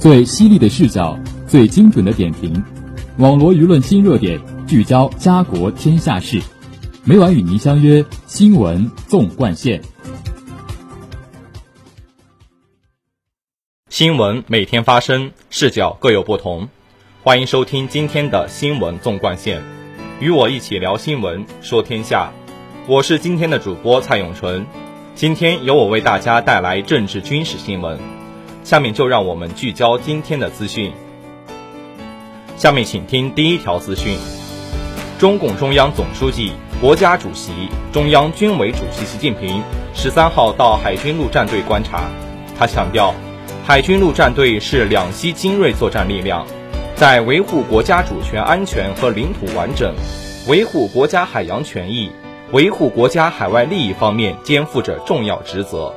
最犀利的视角，最精准的点评，网罗舆论新热点，聚焦家国天下事。每晚与您相约《新闻纵贯线》。新闻每天发生，视角各有不同。欢迎收听今天的《新闻纵贯线》，与我一起聊新闻，说天下。我是今天的主播蔡永纯。今天由我为大家带来政治军事新闻。下面就让我们聚焦今天的资讯。下面请听第一条资讯：中共中央总书记、国家主席、中央军委主席习近平十三号到海军陆战队观察。他强调，海军陆战队是两栖精锐作战力量，在维护国家主权安全和领土完整、维护国家海洋权益、维护国家海外利益方面肩负着重要职责。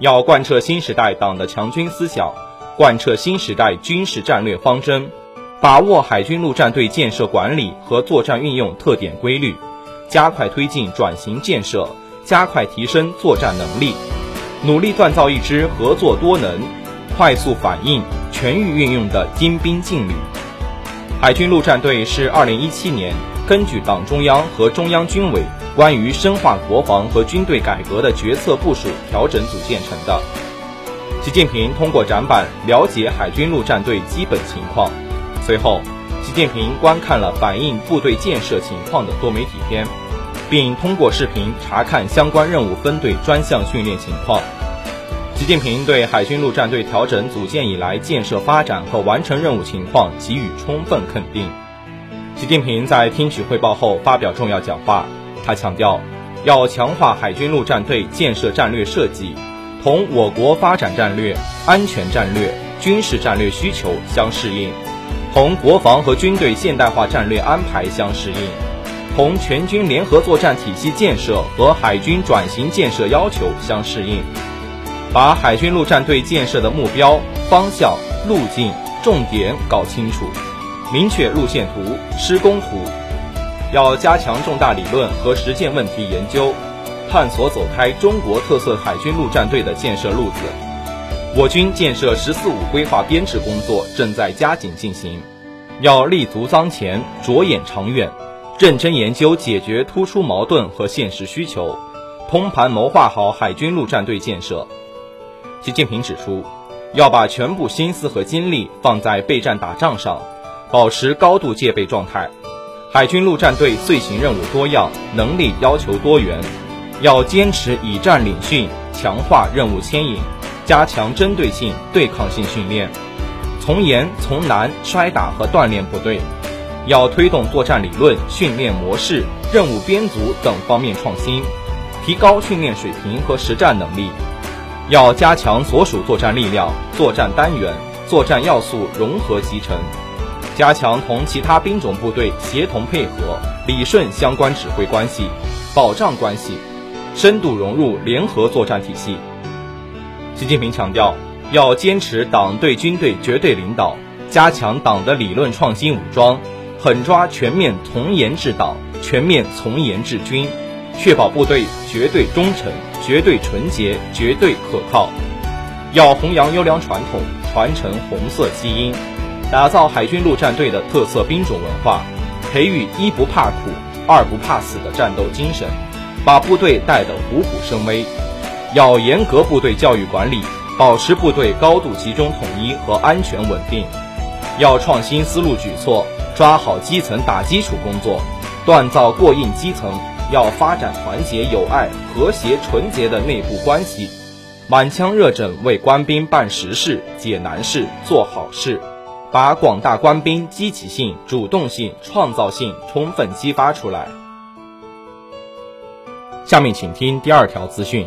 要贯彻新时代党的强军思想，贯彻新时代军事战略方针，把握海军陆战队建设管理和作战运用特点规律，加快推进转型建设，加快提升作战能力，努力锻造一支合作多能、快速反应、全域运用的精兵劲旅。海军陆战队是2017年根据党中央和中央军委。关于深化国防和军队改革的决策部署调整组建成的。习近平通过展板了解海军陆战队基本情况。随后，习近平观看了反映部队建设情况的多媒体片，并通过视频查看相关任务分队专项训练情况。习近平对海军陆战队调整组建以来建设发展和完成任务情况给予充分肯定。习近平在听取汇报后发表重要讲话。他强调，要强化海军陆战队建设战略设计，同我国发展战略、安全战略、军事战略需求相适应，同国防和军队现代化战略安排相适应，同全军联合作战体系建设和海军转型建设要求相适应，把海军陆战队建设的目标、方向、路径、重点搞清楚，明确路线图、施工图。要加强重大理论和实践问题研究，探索走开中国特色海军陆战队的建设路子。我军建设“十四五”规划编制工作正在加紧进行，要立足当前，着眼长远，认真研究解决突出矛盾和现实需求，通盘谋划好海军陆战队建设。习近平指出，要把全部心思和精力放在备战打仗上，保持高度戒备状态。海军陆战队遂行任务多样，能力要求多元，要坚持以战领训，强化任务牵引，加强针对性、对抗性训练，从严从难摔打和锻炼部队。要推动作战理论、训练模式、任务编组等方面创新，提高训练水平和实战能力。要加强所属作战力量、作战单元、作战要素融合集成。加强同其他兵种部队协同配合，理顺相关指挥关系、保障关系，深度融入联合作战体系。习近平强调，要坚持党对军队绝对领导，加强党的理论创新武装，狠抓全面从严治党、全面从严治军，确保部队绝对忠诚、绝对纯洁、绝对可靠。要弘扬优良传统，传承红色基因。打造海军陆战队的特色兵种文化，培育一不怕苦、二不怕死的战斗精神，把部队带得虎虎生威。要严格部队教育管理，保持部队高度集中统一和安全稳定。要创新思路举措，抓好基层打基础工作，锻造过硬基层。要发展团结友爱、和谐纯洁的内部关系，满腔热忱为官兵办实事、解难事、做好事。把广大官兵积极性、主动性、创造性充分激发出来。下面请听第二条资讯。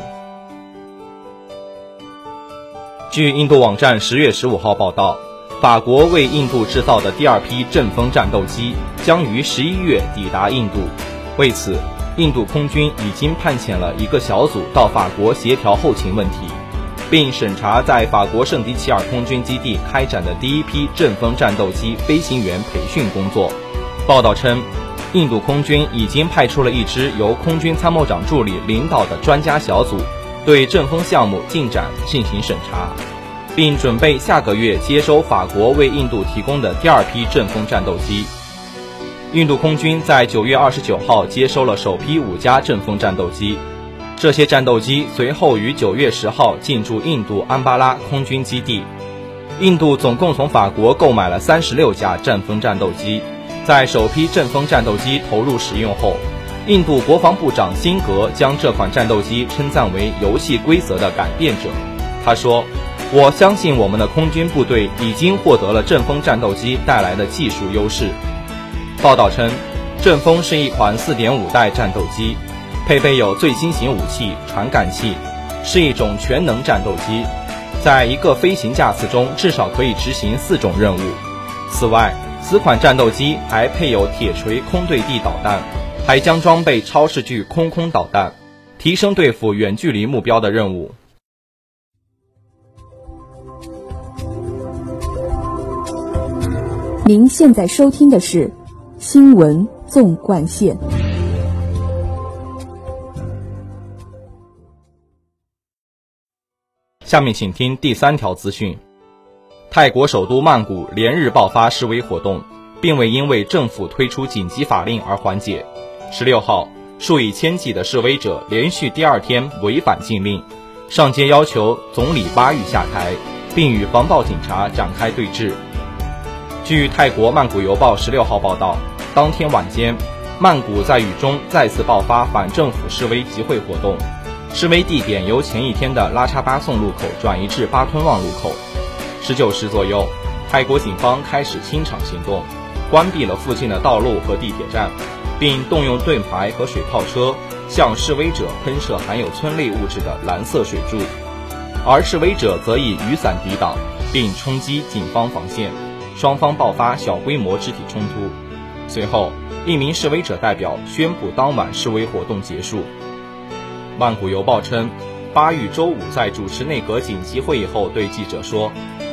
据印度网站十月十五号报道，法国为印度制造的第二批阵风战斗机将于十一月抵达印度。为此，印度空军已经派遣了一个小组到法国协调后勤问题。并审查在法国圣迪奇尔空军基地开展的第一批阵风战斗机飞行员培训工作。报道称，印度空军已经派出了一支由空军参谋长助理领导的专家小组，对阵风项目进展进行审查。并准备下个月接收法国为印度提供的第二批阵风战斗机。印度空军在九月二十九号接收了首批五架阵风战斗机，这些战斗机随后于九月十号进驻印度安巴拉空军基地。印度总共从法国购买了三十六架阵风战斗机。在首批阵风战斗机投入使用后，印度国防部长辛格将这款战斗机称赞为游戏规则的改变者。他说：“我相信我们的空军部队已经获得了阵风战斗机带来的技术优势。”报道称，阵风是一款4.5代战斗机，配备有最新型武器传感器，是一种全能战斗机，在一个飞行架次中至少可以执行四种任务。此外，此款战斗机还配有铁锤空对地导弹，还将装备超视距空空导弹，提升对付远距离目标的任务。您现在收听的是。新闻纵贯线。下面请听第三条资讯：泰国首都曼谷连日爆发示威活动，并未因为政府推出紧急法令而缓解。十六号，数以千计的示威者连续第二天违反禁令，上街要求总理巴育下台，并与防暴警察展开对峙。据泰国曼谷邮报十六号报道。当天晚间，曼谷在雨中再次爆发反政府示威集会活动，示威地点由前一天的拉查巴颂路口转移至巴吞旺路口。十九时左右，泰国警方开始清场行动，关闭了附近的道路和地铁站，并动用盾牌和水炮车向示威者喷射含有催泪物质的蓝色水柱，而示威者则以雨伞抵挡，并冲击警方防线，双方爆发小规模肢体冲突。随后，一名示威者代表宣布当晚示威活动结束。曼谷邮报称，巴育周五在主持内阁紧急会议后对记者说，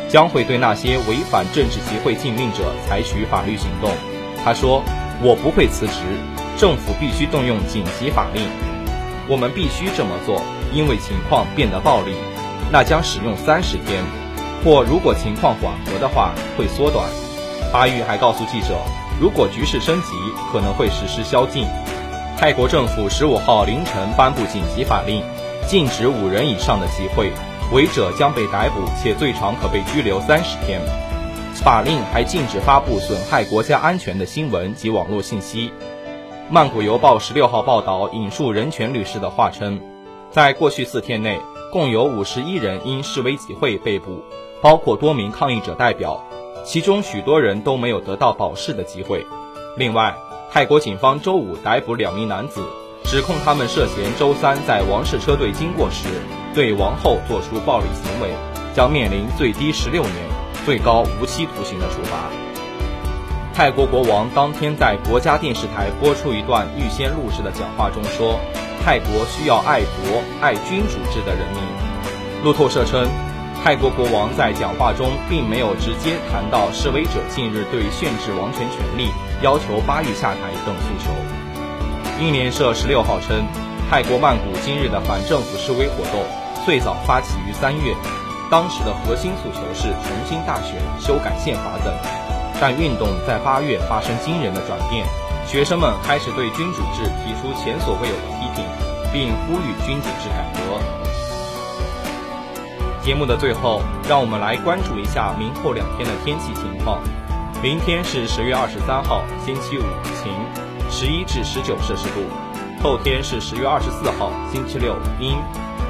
将会对那些违反政治集会禁令者采取法律行动。他说：“我不会辞职，政府必须动用紧急法令，我们必须这么做，因为情况变得暴力。那将使用三十天，或如果情况缓和的话，会缩短。”巴育还告诉记者。如果局势升级，可能会实施宵禁。泰国政府十五号凌晨颁布紧急法令，禁止五人以上的集会，违者将被逮捕，且最长可被拘留三十天。法令还禁止发布损害国家安全的新闻及网络信息。曼谷邮报十六号报道引述人权律师的话称，在过去四天内，共有五十一人因示威集会被捕，包括多名抗议者代表。其中许多人都没有得到保释的机会。另外，泰国警方周五逮捕两名男子，指控他们涉嫌周三在王室车队经过时对王后做出暴力行为，将面临最低十六年、最高无期徒刑的处罚。泰国国王当天在国家电视台播出一段预先录制的讲话中说：“泰国需要爱国、爱君主制的人民。”路透社称。泰国国王在讲话中并没有直接谈到示威者近日对限制王权权力、要求巴育下台等诉求。英联社十六号称，泰国曼谷今日的反政府示威活动最早发起于三月，当时的核心诉求是重新大选、修改宪法等，但运动在八月发生惊人的转变，学生们开始对君主制提出前所未有的批评，并呼吁君主制改革。节目的最后，让我们来关注一下明后两天的天气情况。明天是十月二十三号，星期五，晴，十一至十九摄氏度；后天是十月二十四号，星期六，阴，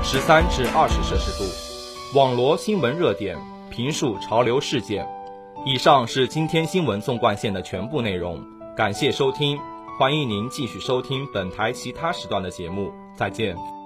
十三至二十摄氏度。网罗新闻热点，评述潮流事件。以上是今天新闻纵贯线的全部内容，感谢收听，欢迎您继续收听本台其他时段的节目，再见。